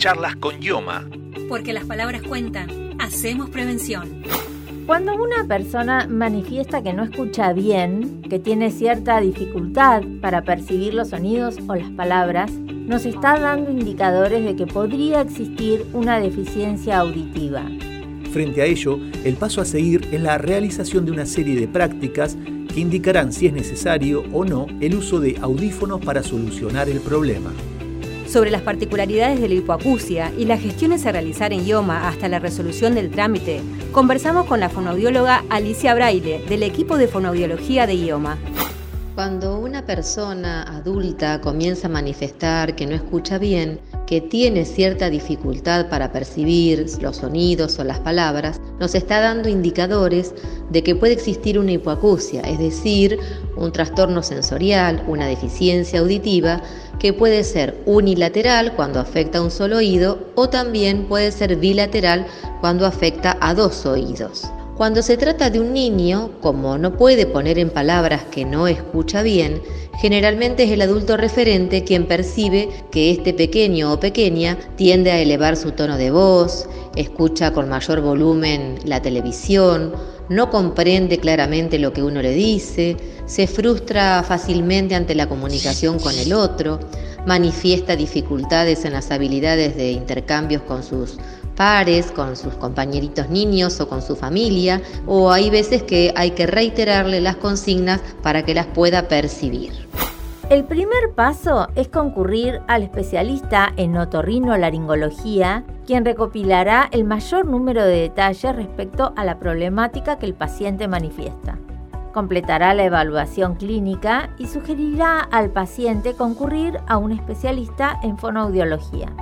Charlas con Yoma. Porque las palabras cuentan. Hacemos prevención. Cuando una persona manifiesta que no escucha bien, que tiene cierta dificultad para percibir los sonidos o las palabras, nos está dando indicadores de que podría existir una deficiencia auditiva. Frente a ello, el paso a seguir es la realización de una serie de prácticas que indicarán si es necesario o no el uso de audífonos para solucionar el problema. Sobre las particularidades de la hipoacusia y las gestiones a realizar en IOMA hasta la resolución del trámite, conversamos con la fonoaudióloga Alicia Braille del equipo de fonoaudiología de IOMA. Cuando una persona adulta comienza a manifestar que no escucha bien, que tiene cierta dificultad para percibir los sonidos o las palabras, nos está dando indicadores de que puede existir una hipoacusia, es decir, un trastorno sensorial, una deficiencia auditiva, que puede ser unilateral cuando afecta a un solo oído o también puede ser bilateral cuando afecta a dos oídos. Cuando se trata de un niño, como no puede poner en palabras que no escucha bien, generalmente es el adulto referente quien percibe que este pequeño o pequeña tiende a elevar su tono de voz, escucha con mayor volumen la televisión, no comprende claramente lo que uno le dice, se frustra fácilmente ante la comunicación con el otro, manifiesta dificultades en las habilidades de intercambios con sus pares, con sus compañeritos niños o con su familia, o hay veces que hay que reiterarle las consignas para que las pueda percibir. El primer paso es concurrir al especialista en otorrinolaringología, quien recopilará el mayor número de detalles respecto a la problemática que el paciente manifiesta. Completará la evaluación clínica y sugerirá al paciente concurrir a un especialista en fonoaudiología.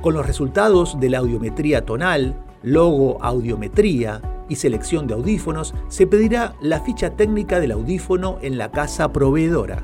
Con los resultados de la audiometría tonal, logo-audiometría y selección de audífonos, se pedirá la ficha técnica del audífono en la casa proveedora.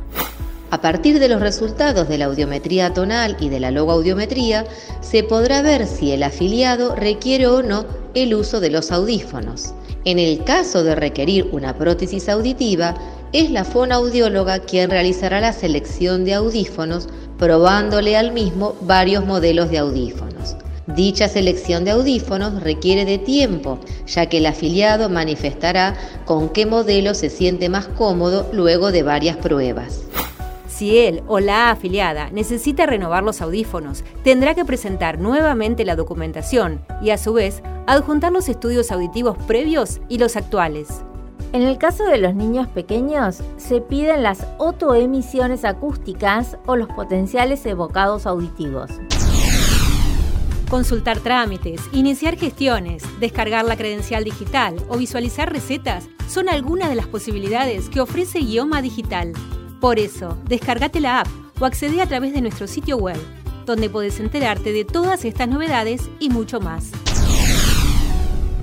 A partir de los resultados de la audiometría tonal y de la logoaudiometría, se podrá ver si el afiliado requiere o no el uso de los audífonos. En el caso de requerir una prótesis auditiva, es la fonoaudióloga quien realizará la selección de audífonos, probándole al mismo varios modelos de audífonos. Dicha selección de audífonos requiere de tiempo, ya que el afiliado manifestará con qué modelo se siente más cómodo luego de varias pruebas. Si él o la afiliada necesita renovar los audífonos, tendrá que presentar nuevamente la documentación y a su vez adjuntar los estudios auditivos previos y los actuales. En el caso de los niños pequeños, se piden las otoemisiones acústicas o los potenciales evocados auditivos. Consultar trámites, iniciar gestiones, descargar la credencial digital o visualizar recetas son algunas de las posibilidades que ofrece Idioma Digital. Por eso, descargate la app o accede a través de nuestro sitio web, donde puedes enterarte de todas estas novedades y mucho más.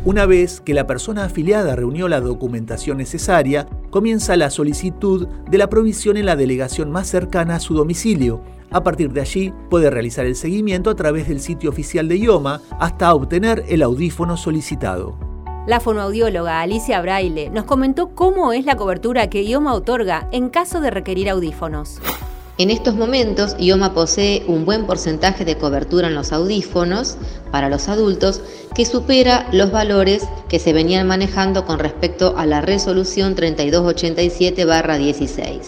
Una vez que la persona afiliada reunió la documentación necesaria, comienza la solicitud de la provisión en la delegación más cercana a su domicilio. A partir de allí, puede realizar el seguimiento a través del sitio oficial de IOMA hasta obtener el audífono solicitado. La fonoaudióloga Alicia Braille nos comentó cómo es la cobertura que IOMA otorga en caso de requerir audífonos. En estos momentos, IOMA posee un buen porcentaje de cobertura en los audífonos para los adultos que supera los valores que se venían manejando con respecto a la resolución 3287-16.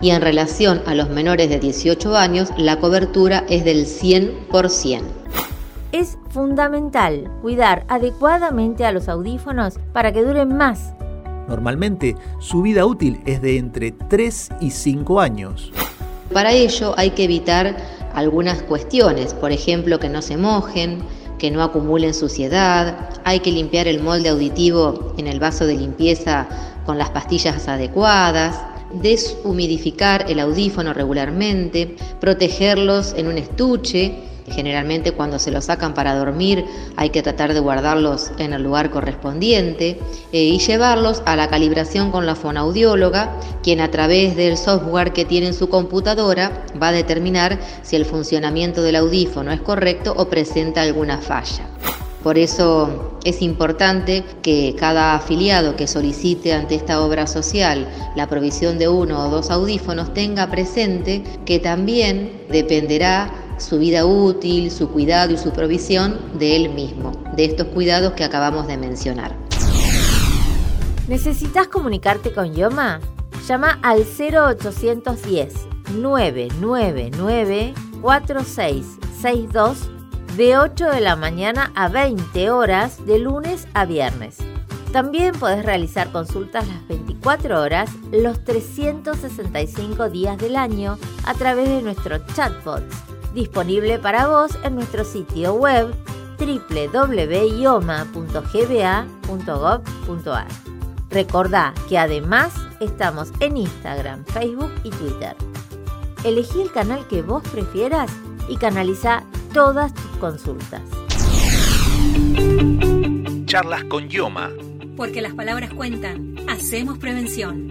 Y en relación a los menores de 18 años, la cobertura es del 100%. Es fundamental cuidar adecuadamente a los audífonos para que duren más. Normalmente su vida útil es de entre 3 y 5 años. Para ello hay que evitar algunas cuestiones, por ejemplo que no se mojen, que no acumulen suciedad, hay que limpiar el molde auditivo en el vaso de limpieza con las pastillas adecuadas, deshumidificar el audífono regularmente, protegerlos en un estuche Generalmente cuando se los sacan para dormir hay que tratar de guardarlos en el lugar correspondiente eh, y llevarlos a la calibración con la fonaudióloga, quien a través del software que tiene en su computadora va a determinar si el funcionamiento del audífono es correcto o presenta alguna falla. Por eso es importante que cada afiliado que solicite ante esta obra social la provisión de uno o dos audífonos tenga presente que también dependerá su vida útil, su cuidado y su provisión de él mismo, de estos cuidados que acabamos de mencionar. ¿Necesitas comunicarte con Yoma? Llama al 0810 999 4662 de 8 de la mañana a 20 horas de lunes a viernes. También podés realizar consultas las 24 horas, los 365 días del año a través de nuestro chatbot, disponible para vos en nuestro sitio web www.ioma.gba.gov.ar. Recordá que además estamos en Instagram, Facebook y Twitter. Elegí el canal que vos prefieras y canaliza todas tus consultas. Charlas con Yoma porque las palabras cuentan. Hacemos prevención.